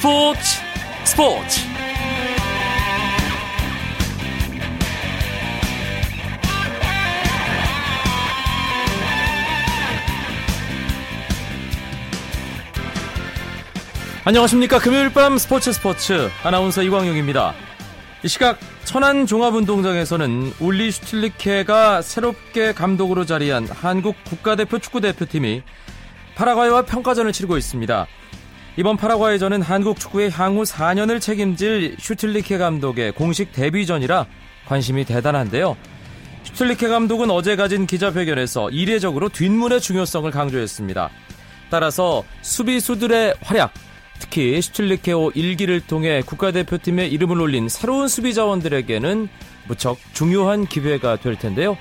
스포츠 스포츠. 안녕하십니까. 금요일 밤 스포츠 스포츠. 아나운서 이광용입니다. 이 시각 천안 종합운동장에서는 울리 슈틸리케가 새롭게 감독으로 자리한 한국 국가대표 축구대표팀이 파라과이와 평가전을 치르고 있습니다. 이번 파라과이전은 한국 축구의 향후 4년을 책임질 슈틸리케 감독의 공식 데뷔전이라 관심이 대단한데요. 슈틸리케 감독은 어제 가진 기자회견에서 이례적으로 뒷문의 중요성을 강조했습니다. 따라서 수비수들의 활약, 특히 슈틸리케오 일기를 통해 국가대표팀의 이름을 올린 새로운 수비 자원들에게는 무척 중요한 기회가 될 텐데요.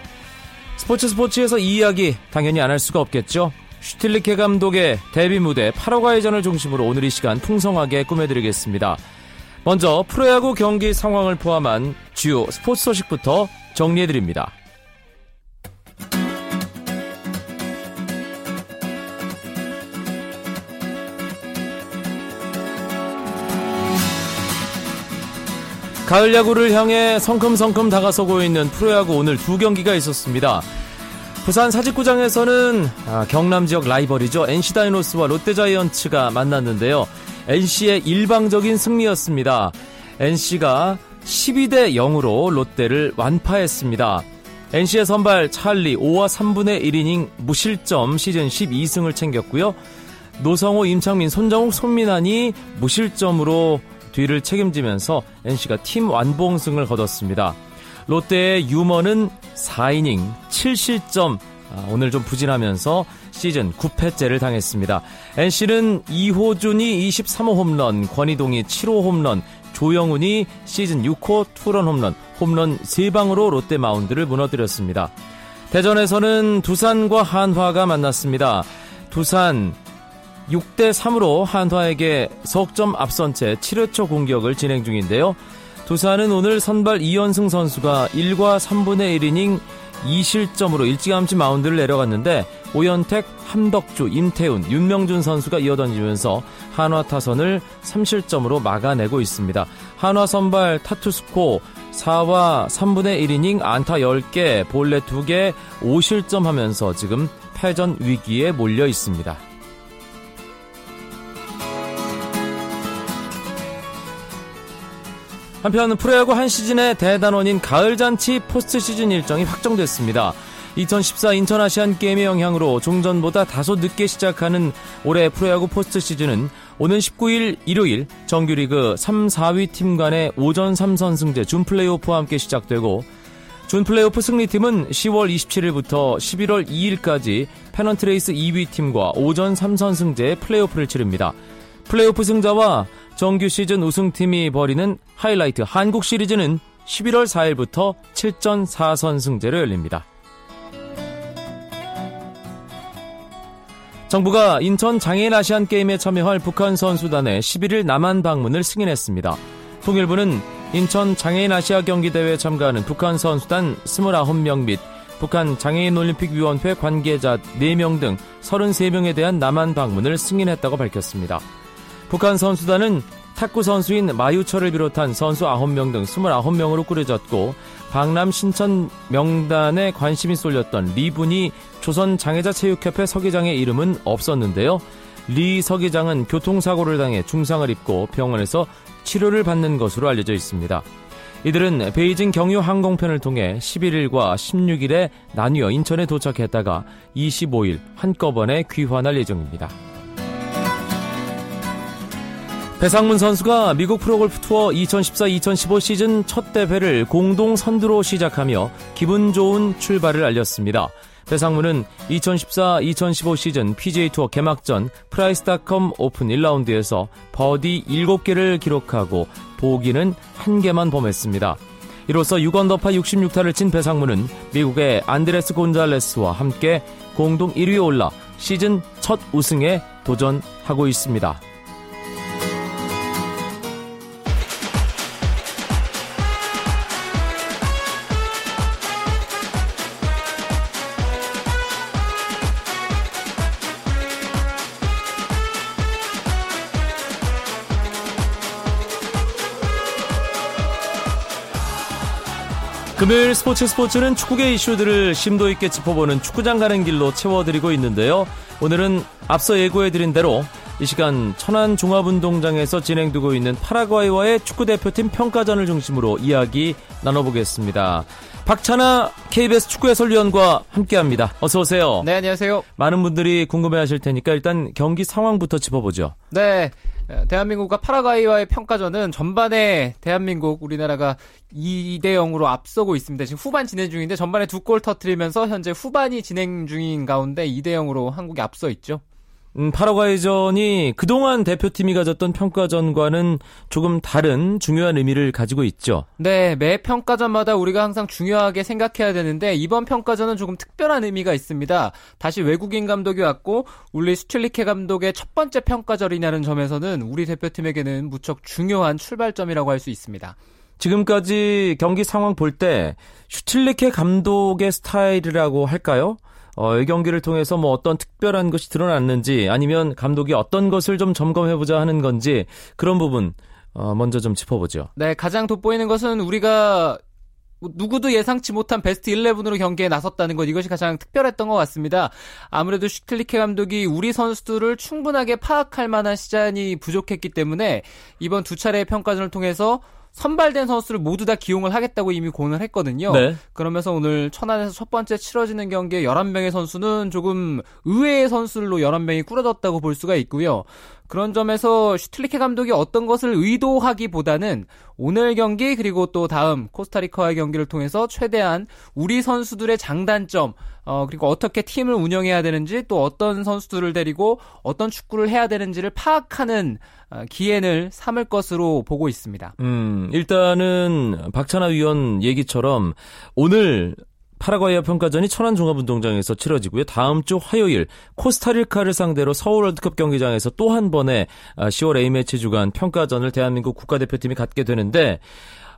스포츠 스포츠에서 이 이야기 당연히 안 할 수가 없겠죠. 슈틸리케 감독의 데뷔 무대 파라과이전을 중심으로 오늘 이 시간 풍성하게 꾸며드리겠습니다. 먼저 프로야구 경기 상황을 포함한 주요 스포츠 소식부터 정리해드립니다. 가을 야구를 향해 성큼성큼 다가서고 있는 프로야구 오늘 두 경기가 있었습니다. 부산 사직구장에서는 아, 경남 지역 라이벌이죠. NC 다이노스와 롯데 자이언츠가 만났는데요. NC의 일방적인 승리였습니다. NC가 12대 0으로 롯데를 완파했습니다. NC의 선발 찰리 5와 3분의 1이닝 무실점 시즌 12승을 챙겼고요. 노성호, 임창민, 손정욱, 손민환이 무실점으로 뒤를 책임지면서 NC가 팀 완봉승을 거뒀습니다. 롯데의 유머는 4이닝 7실점 아, 오늘 좀 부진하면서 시즌 9패째를 당했습니다. NC는 이호준이 23호 홈런, 권희동이 7호 홈런, 조영훈이 시즌 6호 투런 홈런, 홈런 3방으로 롯데 마운드를 무너뜨렸습니다. 대전에서는 두산과 한화가 만났습니다. 두산 6대 3으로 한화에게 석점 앞선 채 7회 초 공격을 진행 중인데요. 두산은 오늘 선발 이현승 선수가 1과 3분의 1이닝 2실점으로 일찌감치 마운드를 내려갔는데 오연택, 함덕주, 임태훈, 윤명준 선수가 이어던지면서 한화 타선을 3실점으로 막아내고 있습니다. 한화 선발 타투스코 4와 3분의 1이닝 안타 10개, 볼넷 2개, 5실점 하면서 지금 패전 위기에 몰려 있습니다. 한편 프로야구 한 시즌의 대단원인 가을잔치 포스트 시즌 일정이 확정됐습니다. 2014 인천 아시안 게임의 영향으로 종전보다 다소 늦게 시작하는 올해 프로야구 포스트 시즌은 오는 19일 일요일 정규리그 3, 4위 팀 간의 5전 3선승제 준 플레이오프와 함께 시작되고 준 플레이오프 승리팀은 10월 27일부터 11월 2일까지 페넌트레이스 2위 팀과 5전 3선승제 플레이오프를 치릅니다. 플레이오프 승자와 정규 시즌 우승팀이 벌이는 하이라이트 한국 시리즈는 11월 4일부터 7전 4선 승제로 열립니다. 정부가 인천 장애인 아시안 게임에 참여할 북한 선수단의 11일 남한 방문을 승인했습니다. 통일부는 인천 장애인 아시아 경기 대회에 참가하는 북한 선수단 29명 및 북한 장애인 올림픽 위원회 관계자 4명 등 33명에 대한 남한 방문을 승인했다고 밝혔습니다. 북한 선수단은 탁구 선수인 마유철을 비롯한 선수 9명 등 29명으로 꾸려졌고 방남 신천 명단에 관심이 쏠렸던 리분이 조선 장애자 체육협회 서기장의 이름은 없었는데요. 리 서기장은 교통사고를 당해 중상을 입고 병원에서 치료를 받는 것으로 알려져 있습니다. 이들은 베이징 경유 항공편을 통해 11일과 16일에 나뉘어 인천에 도착했다가 25일 한꺼번에 귀환할 예정입니다. 배상문 선수가 미국 프로골프 투어 2014-2015 시즌 첫 대회를 공동 선두로 시작하며 기분 좋은 출발을 알렸습니다. 배상문은 2014-2015 시즌 PGA 투어 개막전 프라이스닷컴 오픈 1라운드에서 버디 7개를 기록하고 보기는 1개만 범했습니다. 이로써 6언더파 66타를 친 배상문은 미국의 안드레스 곤잘레스와 함께 공동 1위에 올라 시즌 첫 우승에 도전하고 있습니다. 금요일 스포츠 스포츠는 축구계 이슈들을 심도 있게 짚어보는 축구장 가는 길로 채워드리고 있는데요. 오늘은 앞서 예고해드린 대로 이 시간 천안 종합운동장에서 진행되고 있는 파라과이와의 축구대표팀 평가전을 중심으로 이야기 나눠보겠습니다. 박찬아 KBS 축구 해설위원과 함께합니다. 어서 오세요. 네, 안녕하세요. 많은 분들이 궁금해하실 테니까 일단 경기 상황부터 짚어보죠. 네, 대한민국과 파라과이와의 평가전은 전반에 대한민국 우리나라가 2대 0으로 앞서고 있습니다. 지금 후반 진행 중인데 전반에 두 골 터트리면서 현재 후반이 진행 중인 가운데 2대 0으로 한국이 앞서 있죠. 음, 파라과이전이 그동안 대표팀이 가졌던 평가전과는 조금 다른 중요한 의미를 가지고 있죠. 네, 매 평가전마다 우리가 항상 중요하게 생각해야 되는데 이번 평가전은 조금 특별한 의미가 있습니다. 다시 외국인 감독이 왔고 울리 스틸리케 감독의 첫 번째 평가전이냐는 점에서는 우리 대표팀에게는 무척 중요한 출발점이라고 할 수 있습니다. 지금까지 경기 상황 볼 때 슈틸리케 감독의 스타일이라고 할까요? 어, 이 경기를 통해서 뭐 어떤 특별한 것이 드러났는지 아니면 감독이 어떤 것을 좀 점검해보자 하는 건지 그런 부분 어, 먼저 좀 짚어보죠. 네, 가장 돋보이는 것은 우리가 누구도 예상치 못한 베스트 11으로 경기에 나섰다는 것 이것이 가장 특별했던 것 같습니다. 아무래도 슈틸리케 감독이 우리 선수들을 충분하게 파악할 만한 시간이 부족했기 때문에 이번 두 차례의 평가전을 통해서 선발된 선수를 모두 다 기용을 하겠다고 이미 공언을 했거든요. 네. 그러면서 오늘 천안에서 첫 번째 치러지는 경기에 11명의 선수는 조금 의외의 선수들로 11명이 꾸려졌다고 볼 수가 있고요. 그런 점에서 슈틀리케 감독이 어떤 것을 의도하기보다는 오늘 경기 그리고 또 다음 코스타리카와의 경기를 통해서 최대한 우리 선수들의 장단점 어 그리고 어떻게 팀을 운영해야 되는지 또 어떤 선수들을 데리고 어떤 축구를 해야 되는지를 파악하는 어, 기회를 삼을 것으로 보고 있습니다. 음, 일단은 박찬하 위원 얘기처럼 오늘 파라과이와 평가전이 천안 종합운동장에서 치러지고요. 다음 주 화요일 코스타리카를 상대로 서울 월드컵 경기장에서 또 한 번의 10월 아, A매치 주간 평가전을 대한민국 국가대표팀이 갖게 되는데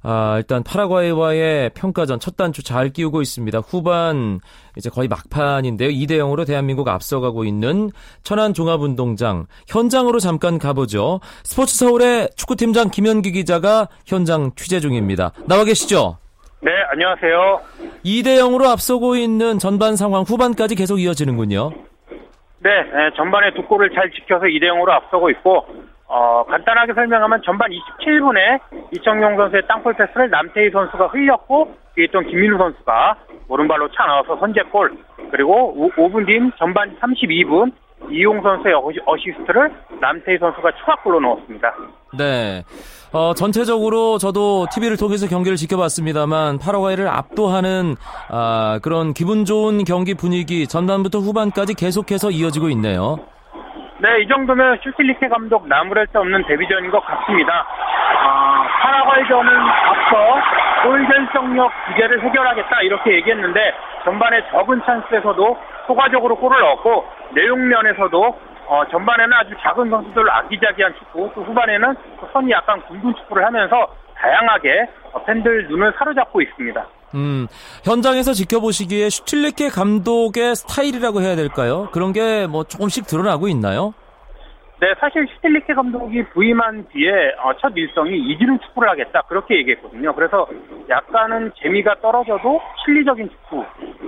아, 일단 파라과이와의 평가전 첫 단추 잘 끼우고 있습니다. 후반 이제 거의 막판인데요. 2대 0으로 대한민국 앞서가고 있는 천안 종합운동장 현장으로 잠깐 가보죠. 스포츠 서울의 축구팀장 김현기 기자가 현장 취재 중입니다. 나와 계시죠? 네, 안녕하세요. 2대 0으로 앞서고 있는 전반 상황 후반까지 계속 이어지는군요. 네, 전반에 두 골을 잘 지켜서 2대 0으로 앞서고 있고 어, 간단하게 설명하면 전반 27분에 이청용 선수의 땅볼 패스를 남태희 선수가 흘렸고 뒤에 있던 김민우 선수가 오른발로 차 나와서 선제골 그리고 5 분 뒤인 전반 32분 이용 선수의 어시스트를 남태희 선수가 추가골로 넣었습니다. 네. 어, 전체적으로 저도 TV를 통해서 경기를 지켜봤습니다만 파라과이를 압도하는 아, 그런 기분 좋은 경기 분위기 전반부터 후반까지 계속해서 이어지고 있네요. 네, 이 정도면 슈틸리케 감독 나무랄 수 없는 데뷔전인 것 같습니다. 아, 파라과이전은 앞서 골 결정력 부재를 해결하겠다 이렇게 얘기했는데 전반에 적은 찬스에서도 소가적으로 골을 넣었고 내용면에서도 어, 전반에는 아주 작은 선수들 아기자기한 축구, 또 후반에는 선이 약간 굵은 축구를 하면서 다양하게 어, 팬들 눈을 사로잡고 있습니다. 음, 현장에서 지켜보시기에 슈틸리케 감독의 스타일이라고 해야 될까요? 그런 게 뭐 조금씩 드러나고 있나요? 네, 사실 슈틸리케 감독이 부임한 뒤에 어, 첫 일성이 이기는 축구를 하겠다 그렇게 얘기했거든요. 그래서 약간은 재미가 떨어져도 실리적인 축구,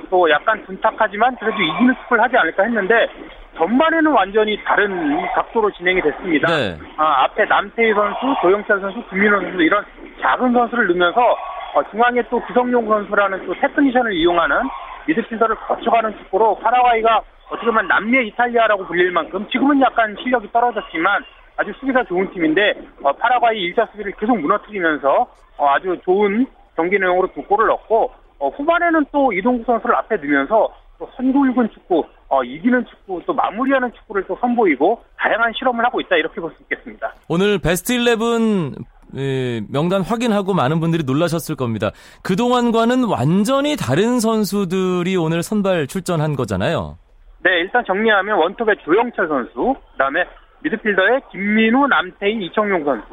또 약간 둔탁하지만 그래도 이기는 축구를 하지 않을까 했는데 전반에는 완전히 다른 각도로 진행이 됐습니다. 네. 아, 앞에 남태희 선수, 조영철 선수, 김민호 선수 이런 작은 선수를 넣으면서 어, 중앙에 또 구성용 선수라는 또 테크니션을 이용하는 미드필더를 거쳐가는 축구로 파라과이가 어떻게 보면 남미 이탈리아라고 불릴 만큼 지금은 약간 실력이 떨어졌지만 아주 수비가 좋은 팀인데 어, 파라과이 일자 수비를 계속 무너뜨리면서 어, 아주 좋은 경기 내용으로 두 골을 넣고 어, 후반에는 또 이동국 선수를 앞에 두면서 또 선구육은 축구, 어, 이기는 축구, 또 마무리하는 축구를 또 선보이고 다양한 실험을 하고 있다 이렇게 볼 수 있겠습니다. 오늘 베스트 11 예, 명단 확인하고 많은 분들이 놀라셨을 겁니다. 그동안과는 완전히 다른 선수들이 오늘 선발 출전한 거잖아요. 네, 일단 정리하면 원톱의 조영철 선수, 그다음에 미드필더의 김민우, 남태희, 이청용 선수,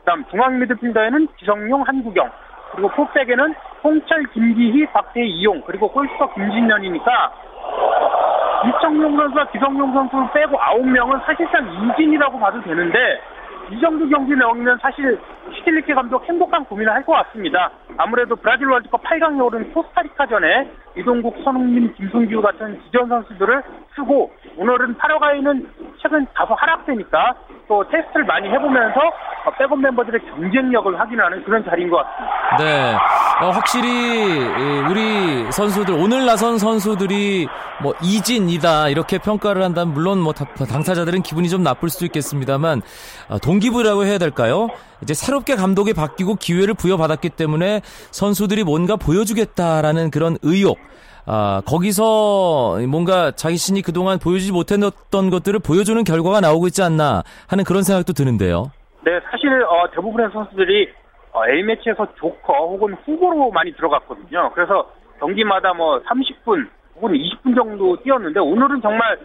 그다음 중앙 미드필더에는 지성용, 한국영, 그리고 포백에는 홍철, 김기희, 박태희, 이용, 그리고 골스터 김진년이니까 이청용 선수와 기성용 선수를 빼고 9명은 사실상 이진이라고 봐도 되는데 이 정도 경기 나오면 사실 슈틸리케 감독 행복한 고민을 할 것 같습니다. 아무래도 브라질 월드컵 8강에 오른 코스타리카전에 이동국, 손흥민, 김승규 같은 기존 선수들을 쓰고 오늘은 파라과이는 최근 다소 하락세니까 또 테스트를 많이 해보면서 백업 멤버들의 경쟁력을 확인하는 그런 자리인 것 같습니다. 네, 어, 확실히 우리 선수들 오늘 나선 선수들이 뭐 이진이다 이렇게 평가를 한다면 물론 뭐 당사자들은 기분이 좀 나쁠 수도 있겠습니다만 어, 동기부라고 해야 될까요? 이제 새롭게 감독이 바뀌고 기회를 부여받았기 때문에 선수들이 뭔가 보여주겠다라는 그런 의욕 아, 거기서 뭔가 자신이 그동안 보여주지 못했던 것들을 보여주는 결과가 나오고 있지 않나 하는 그런 생각도 드는데요. 네, 사실 어, 대부분의 선수들이 어, A매치에서 조커 혹은 후보로 많이 들어갔거든요. 그래서 경기마다 뭐 30분 혹은 20분 정도 뛰었는데 오늘은 정말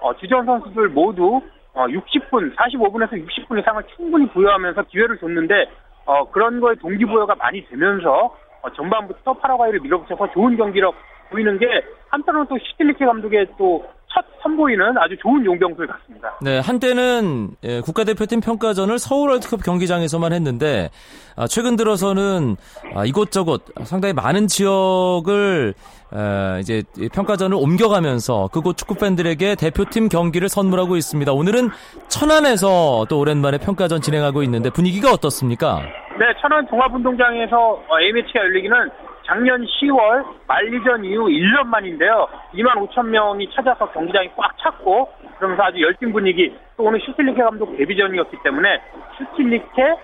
어, 주전 선수들 모두 어, 60분, 45분에서 60분 이상을 충분히 부여하면서 기회를 줬는데 어, 그런 거에 동기부여가 많이 되면서 어, 전반부터 파라과이를 밀어붙여서 좋은 경기력 보이는 게 한편으로는 또 시틸리케 감독의 또 첫 선보이는 아주 좋은 용병술 같습니다. 네, 한때는 예, 국가대표팀 평가전을 서울 월드컵 경기장에서만 했는데 아, 최근 들어서는 아, 이곳저곳 상당히 많은 지역을 아, 이제 평가전을 옮겨가면서 그곳 축구 팬들에게 대표팀 경기를 선물하고 있습니다. 오늘은 천안에서 또 오랜만에 평가전 진행하고 있는데 분위기가 어떻습니까? 네, 천안 종합운동장에서 A매치가 열리기는 작년 10월 만리전 이후 1년 만인데요. 2만 5천 명이 찾아서 경기장이 꽉 찼고 그러면서 아주 열띤 분위기 또 오늘 슈틸리케 감독 데뷔전이었기 때문에 슈틸리케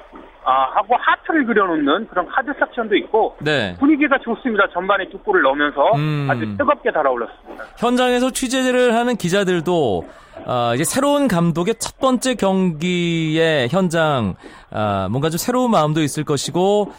아, 하고 하트를 그려놓는 그런 카드 섹션도 있고 네. 분위기가 좋습니다. 전반에 두 골을 넣으면서 음. 아주 뜨겁게 달아올랐습니다. 현장에서 취재를 하는 기자들도 어, 이제 새로운 감독의 첫 번째 경기의 현장 어, 뭔가 좀 새로운 마음도 있을 것이고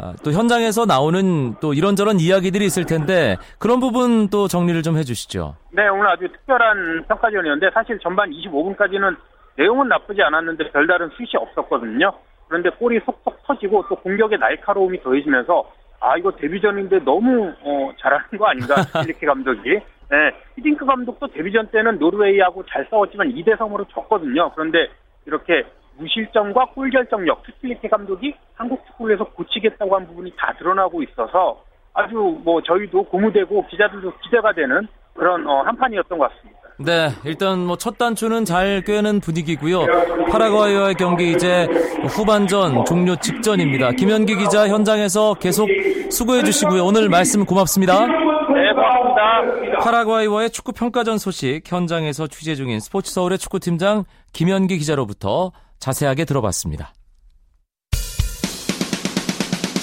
어, 또 현장에서 나오는 또 이런저런 이야기들이 있을 텐데 그런 부분 또 정리를 좀 해주시죠. 네, 오늘 아주 특별한 평가전이었는데 사실 전반 25분까지는 내용은 나쁘지 않았는데 별다른 수시 없었거든요. 그런데 골이 속속 터지고 또 공격의 날카로움이 더해지면서 아 이거 데뷔전인데 너무 어, 잘하는 거 아닌가 이렇게 감독이 네, 히딩크 감독도 데뷔전 때는 노르웨이하고 잘 싸웠지만 2대 3으로 졌거든요. 그런데 이렇게 무실점과 골 결정력, 투틸리케 감독이 한국 축구에서 고치겠다고 한 부분이 다 드러나고 있어서 아주 뭐 저희도 고무되고 기자들도 기대가 되는 그런 어, 한 판이었던 것 같습니다. 네, 일단 뭐 첫 단추는 잘 꿰는 분위기고요. 파라과이와의 경기 이제 후반전 종료 직전입니다. 김현기 기자 현장에서 계속 수고해 주시고요. 오늘 말씀 고맙습니다. 네, 고맙습니다. 파라과이와의 축구 평가전 소식 현장에서 취재 중인 스포츠 서울의 축구팀장 김현기 기자로부터 자세하게 들어봤습니다.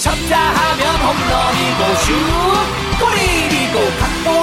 쳤다 하면 홈런이고 슛 골이고 각본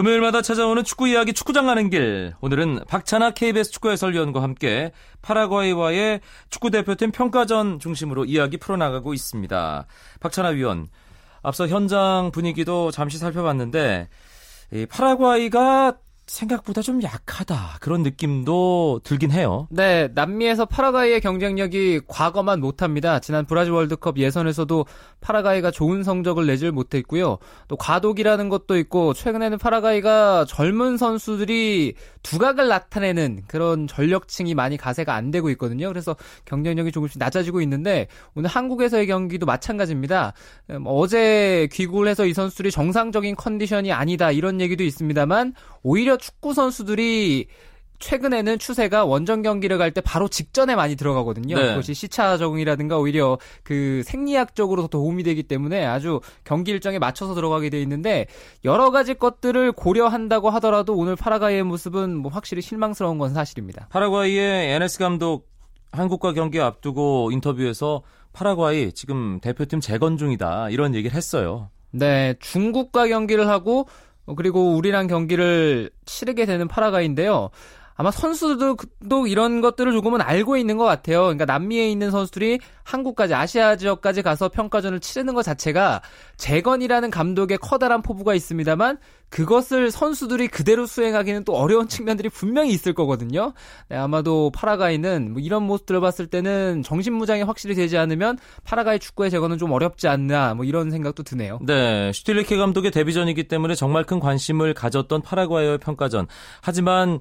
금요일마다 찾아오는 축구 이야기 축구장 가는 길. 오늘은 박찬아 KBS 축구 해설위원과 함께 파라과이와의 축구 대표팀 평가전 중심으로 이야기 풀어나가고 있습니다. 박찬아 위원, 앞서 현장 분위기도 잠시 살펴봤는데 파라과이가 생각보다 좀 약하다 그런 느낌도 들긴 해요. 네, 남미에서 파라과이의 경쟁력이 과거만 못합니다. 지난 브라질 월드컵 예선에서도 파라과이가 좋은 성적을 내질 못했고요. 또 과독이라는 것도 있고 최근에는 파라과이가 젊은 선수들이 두각을 나타내는 그런 전력층이 많이 가세가 안 되고 있거든요. 그래서 경쟁력이 조금씩 낮아지고 있는데 오늘 한국에서의 경기도 마찬가지입니다. 음, 어제 귀국을 해서 이 선수들이 정상적인 컨디션이 아니다 이런 얘기도 있습니다만 오히려 축구 선수들이 최근에는 추세가 원정 경기를 갈 때 바로 직전에 많이 들어가거든요. 네. 그것이 시차 적응이라든가 오히려 그 생리학적으로 도움이 되기 때문에 아주 경기 일정에 맞춰서 들어가게 돼 있는데 여러 가지 것들을 고려한다고 하더라도 오늘 파라과이의 모습은 뭐 확실히 실망스러운 건 사실입니다. 파라과이의 NS 감독 한국과 경기 앞두고 인터뷰에서 파라과이 지금 대표팀 재건 중이다 이런 얘기를 했어요. 네, 중국과 경기를 하고 그리고 우리랑 경기를 치르게 되는 파라과이인데요. 아마 선수들도 이런 것들을 조금은 알고 있는 것 같아요. 그러니까 남미에 있는 선수들이 한국까지 아시아 지역까지 가서 평가전을 치르는 것 자체가 재건이라는 감독의 커다란 포부가 있습니다만 그것을 선수들이 그대로 수행하기는 또 어려운 측면들이 분명히 있을 거거든요. 네, 아마도 파라가이는 뭐 이런 모습들을 봤을 때는 정신무장이 확실히 되지 않으면 파라가이 축구의 재건은 좀 어렵지 않나 뭐 이런 생각도 드네요. 네, 슈틸리케 감독의 데뷔전이기 때문에 정말 큰 관심을 가졌던 파라과이의 평가전. 하지만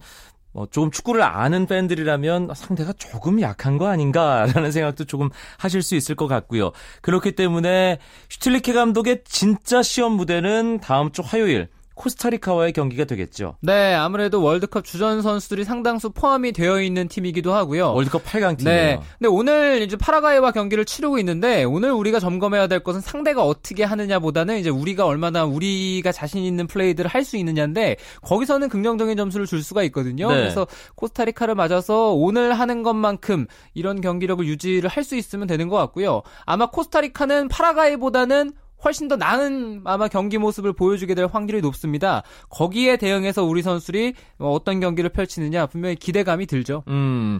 뭐 조금 축구를 아는 팬들이라면 상대가 조금 약한 거 아닌가라는 생각도 조금 하실 수 있을 것 같고요. 그렇기 때문에 슈틸리케 감독의 진짜 시험 무대는 다음 주 화요일 코스타리카와의 경기가 되겠죠. 네, 아무래도 월드컵 주전 선수들이 상당수 포함이 되어 있는 팀이기도 하고요. 월드컵 8강 팀이에요. 네. 근데 오늘 이제 파라과이와 경기를 치르고 있는데 오늘 우리가 점검해야 될 것은 상대가 어떻게 하느냐보다는 이제 우리가 얼마나 우리가 자신 있는 플레이들을 할 수 있느냐인데 거기서는 긍정적인 점수를 줄 수가 있거든요. 네. 그래서 코스타리카를 맞아서 오늘 하는 것만큼 이런 경기력을 유지를 할 수 있으면 되는 것 같고요. 아마 코스타리카는 파라과이보다는 훨씬 더 나은 아마 경기 모습을 보여주게 될 확률이 높습니다. 거기에 대응해서 우리 선수들이 어떤 경기를 펼치느냐 분명히 기대감이 들죠. 음.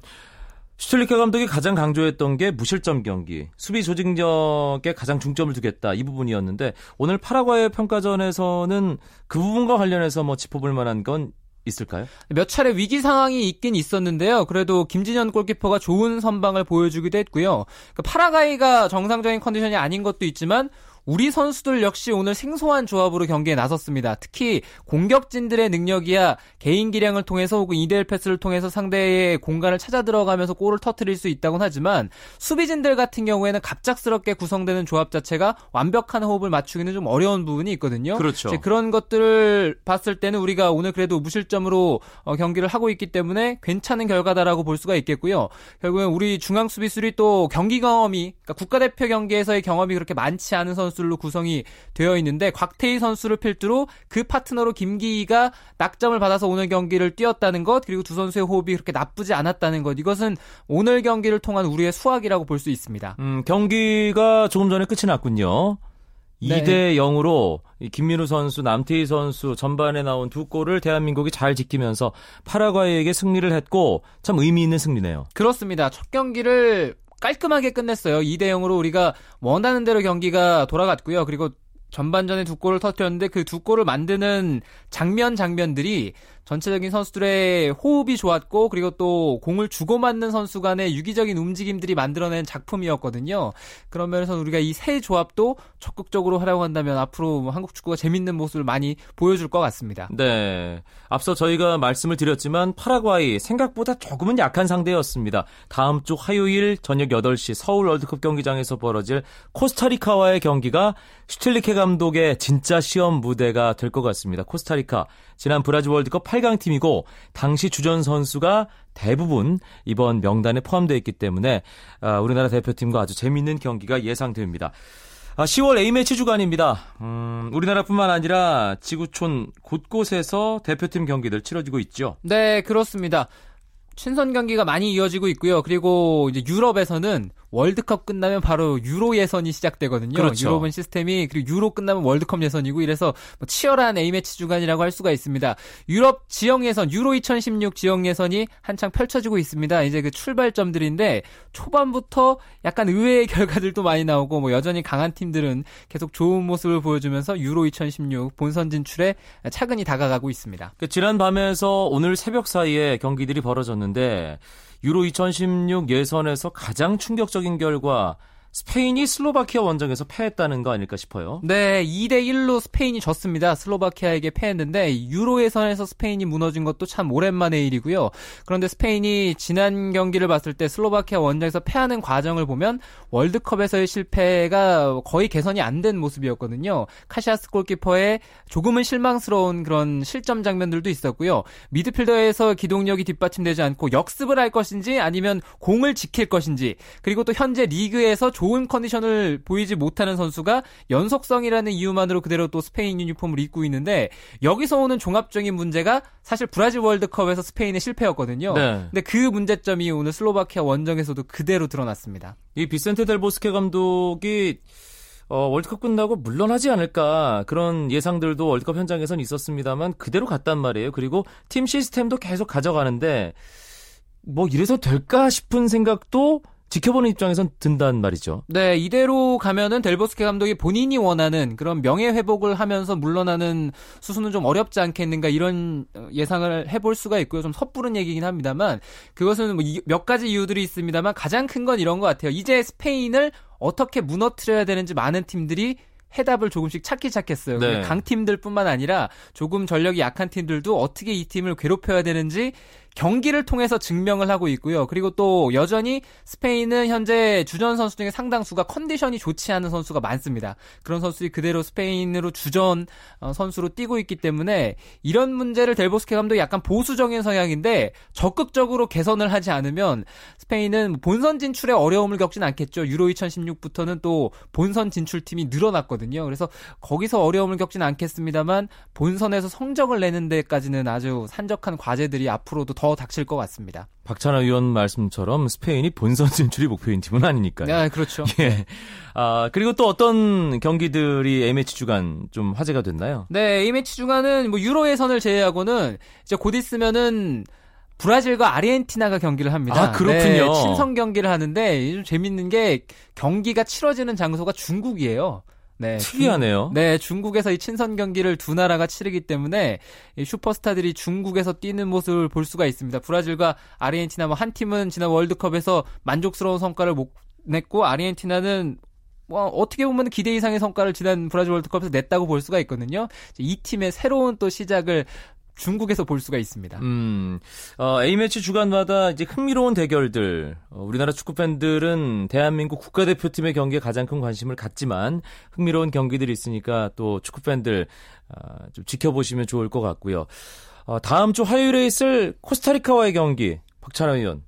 슈틸리케 감독이 가장 강조했던 게 무실점 경기, 수비 조직력에 가장 중점을 두겠다 이 부분이었는데 오늘 파라과이 평가전에서는 그 부분과 관련해서 뭐 짚어볼 만한 건 있을까요? 몇 차례 위기 상황이 있긴 있었는데요. 그래도 김진현 골키퍼가 좋은 선방을 보여주기도 했고요. 그 파라과이가 정상적인 컨디션이 아닌 것도 있지만 우리 선수들 역시 오늘 생소한 조합으로 경기에 나섰습니다. 특히 공격진들의 능력이야 개인 기량을 통해서 혹은 이대일 패스를 통해서 상대의 공간을 찾아 들어가면서 골을 터트릴 수 있다곤 하지만 수비진들 같은 경우에는 갑작스럽게 구성되는 조합 자체가 완벽한 호흡을 맞추기는 좀 어려운 부분이 있거든요. 그렇죠. 그런 것들을 봤을 때는 우리가 오늘 그래도 무실점으로 어, 경기를 하고 있기 때문에 괜찮은 결과다라고 볼 수가 있겠고요. 결국엔 우리 중앙 수비수들이 또 경기 경험이 그러니까 국가대표 경기에서의 경험이 그렇게 많지 않은 선수 선수들로 구성이 되어 있는데 곽태희 선수를 필두로 그 파트너로 김기희가 낙점을 받아서 오늘 경기를 뛰었다는 것 그리고 두 선수의 호흡이 그렇게 나쁘지 않았다는 것 이것은 오늘 경기를 통한 우리의 수확이라고 볼 수 있습니다. 음, 경기가 조금 전에 끝이 났군요. 네. 2대 0으로 김민우 선수, 남태희 선수 전반에 나온 두 골을 대한민국이 잘 지키면서 파라과이에게 승리를 했고 참 의미 있는 승리네요. 그렇습니다. 첫 경기를 깔끔하게 끝냈어요. 2대 0으로 우리가 원하는 대로 경기가 돌아갔고요. 그리고 전반전에 두 골을 터뜨렸는데 그 두 골을 만드는 장면 장면들이 전체적인 선수들의 호흡이 좋았고 그리고 또 공을 주고받는 선수 간의 유기적인 움직임들이 만들어낸 작품이었거든요. 그런 면에서 우리가 이 세 조합도 적극적으로 하려고 한다면 앞으로 뭐 한국 축구가 재밌는 모습을 많이 보여줄 것 같습니다. 네. 앞서 저희가 말씀을 드렸지만 파라과이 생각보다 조금은 약한 상대였습니다. 다음 주 화요일 저녁 8시 서울 월드컵 경기장에서 벌어질 코스타리카와의 경기가 슈틸리케 감독의 진짜 시험 무대가 될 것 같습니다. 코스타리카 지난 브라질 월드컵 8강 팀이고 당시 주전 선수가 대부분 이번 명단에 포함되어 있기 때문에 아, 우리나라 대표팀과 아주 재밌는 경기가 예상됩니다. 10월 아, A매치 주간입니다. 음, 우리나라뿐만 아니라 지구촌 곳곳에서 대표팀 경기들 치러지고 있죠. 네, 그렇습니다. 친선 경기가 많이 이어지고 있고요. 그리고 이제 유럽에서는 월드컵 끝나면 바로 유로 예선이 시작되거든요. 그렇죠. 유럽은 시스템이 그리고 유로 끝나면 월드컵 예선이고 이래서 뭐 치열한 A매치 주간이라고 할 수가 있습니다. 유럽 지역 예선 유로 2016 지역 예선이 한창 펼쳐지고 있습니다. 이제 그 출발점들인데 초반부터 약간 의외의 결과들도 많이 나오고 뭐 여전히 강한 팀들은 계속 좋은 모습을 보여주면서 유로 2016 본선 진출에 차근히 다가가고 있습니다. 그 지난 밤에서 오늘 새벽 사이에 경기들이 벌어졌는데 유로 2016 예선에서 가장 충격적인 결과 스페인이 슬로바키아 원정에서 패했다는 거 아닐까 싶어요. 네, 2대 1로 스페인이 졌습니다. 슬로바키아에게 패했는데 유로 예선에서 스페인이 무너진 것도 참 오랜만의 일이고요. 그런데 스페인이 지난 경기를 봤을 때 슬로바키아 원정에서 패하는 과정을 보면 월드컵에서의 실패가 거의 개선이 안 된 모습이었거든요. 카시아스 골키퍼의 조금은 실망스러운 그런 실점 장면들도 있었고요. 미드필더에서 기동력이 뒷받침되지 않고 역습을 할 것인지 아니면 공을 지킬 것인지 그리고 또 현재 리그에서 좋은 컨디션을 보이지 못하는 선수가 연속성이라는 이유만으로 그대로 또 스페인 유니폼을 입고 있는데 여기서 오는 종합적인 문제가 사실 브라질 월드컵에서 스페인의 실패였거든요. 네. 근데 그 문제점이 오늘 슬로바키아 원정에서도 그대로 드러났습니다. 이 비센테 델보스케 감독이 어, 월드컵 끝나고 물러나지 않을까 그런 예상들도 월드컵 현장에선 있었습니다만 그대로 갔단 말이에요. 그리고 팀 시스템도 계속 가져가는데 뭐 이래서 될까 싶은 생각도 지켜보는 입장에선 든단 말이죠. 네, 이대로 가면은 델보스케 감독이 본인이 원하는 그런 명예 회복을 하면서 물러나는 수순은 좀 어렵지 않겠는가 이런 예상을 해볼 수가 있고요. 좀 섣부른 얘기긴 합니다만 그것은 뭐 몇 가지 이유들이 있습니다만 가장 큰 건 이런 것 같아요. 이제 스페인을 어떻게 무너뜨려야 되는지 많은 팀들이 해답을 조금씩 찾기 시작했어요. 네. 강팀들뿐만 아니라 조금 전력이 약한 팀들도 어떻게 이 팀을 괴롭혀야 되는지 경기를 통해서 증명을 하고 있고요. 그리고 또 여전히 스페인은 현재 주전 선수 중에 상당수가 컨디션이 좋지 않은 선수가 많습니다. 그런 선수들이 그대로 스페인으로 주전 어, 선수로 뛰고 있기 때문에 이런 문제를 델보스케 감독이 약간 보수적인 성향인데 적극적으로 개선을 하지 않으면 스페인은 본선 진출에 어려움을 겪진 않겠죠. 유로 2016부터는 또 본선 진출팀이 늘어났거든요. 그래서 거기서 어려움을 겪진 않겠습니다만 본선에서 성적을 내는 데까지는 아주 산적한 과제들이 앞으로도 더 닥칠 것 같습니다. 박찬하 위원 말씀처럼 스페인이 본선 진출이 목표인 팀은 아니니까요. 네, 그렇죠. 예. 아, 그리고 또 어떤 경기들이 A매치 주간 좀 화제가 됐나요? 네, A매치 주간은 뭐 유로 예선을 제외하고는 이제 곧 있으면은 브라질과 아르헨티나가 경기를 합니다. 아, 그렇군요. 네, 친선 경기를 하는데 좀 재밌는 게 경기가 치러지는 장소가 중국이에요. 네, 특이하네요. 중, 네, 중국에서 이 친선 경기를 두 나라가 치르기 때문에 슈퍼스타들이 중국에서 뛰는 모습을 볼 수가 있습니다. 브라질과 아르헨티나 뭐 한 팀은 지난 월드컵에서 만족스러운 성과를 못 냈고 아르헨티나는 뭐 어떻게 보면 기대 이상의 성과를 지난 브라질 월드컵에서 냈다고 볼 수가 있거든요. 이 팀의 새로운 또 시작을 중국에서 볼 수가 있습니다. 음, 어, A매치 주간마다 이제 흥미로운 대결들, 어, 우리나라 축구 팬들은 대한민국 국가대표팀의 경기에 가장 큰 관심을 갖지만 흥미로운 경기들이 있으니까 또 축구 팬들 어, 좀 지켜보시면 좋을 것 같고요. 어, 다음 주 화요일에 있을 코스타리카와의 경기, 박찬호 의원.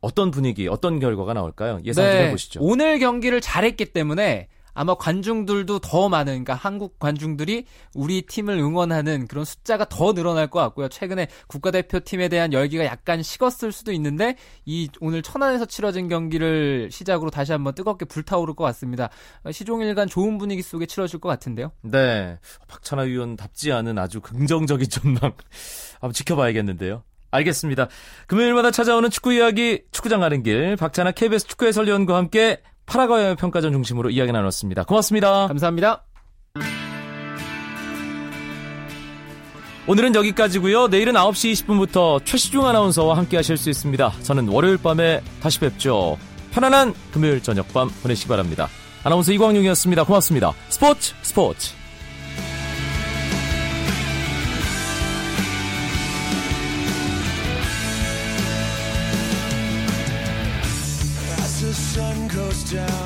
어떤 분위기, 어떤 결과가 나올까요? 예상 네, 좀 해보시죠. 오늘 경기를 잘했기 때문에 아마 관중들도 더 많은 그러니까 한국 관중들이 우리 팀을 응원하는 그런 숫자가 더 늘어날 것 같고요. 최근에 국가대표팀에 대한 열기가 약간 식었을 수도 있는데 이 오늘 천안에서 치러진 경기를 시작으로 다시 한번 뜨겁게 불타오를 것 같습니다. 시종일관 좋은 분위기 속에 치러질 것 같은데요. 네. 박찬하 위원답지 않은 아주 긍정적인 전망 한번 지켜봐야겠는데요. 알겠습니다. 금요일마다 찾아오는 축구 이야기 축구장 가는 길 박찬하 KBS 축구 해설위원과 함께 파라과이 평가전 중심으로 이야기 나눴습니다. 고맙습니다. 감사합니다. 오늘은 여기까지고요. 내일은 9시 20분부터 최시중 아나운서와 함께 하실 수 있습니다. 저는 월요일 밤에 다시 뵙죠. 편안한 금요일 저녁 밤 보내시기 바랍니다. 아나운서 이광용이었습니다. 고맙습니다. 스포츠 스포츠 down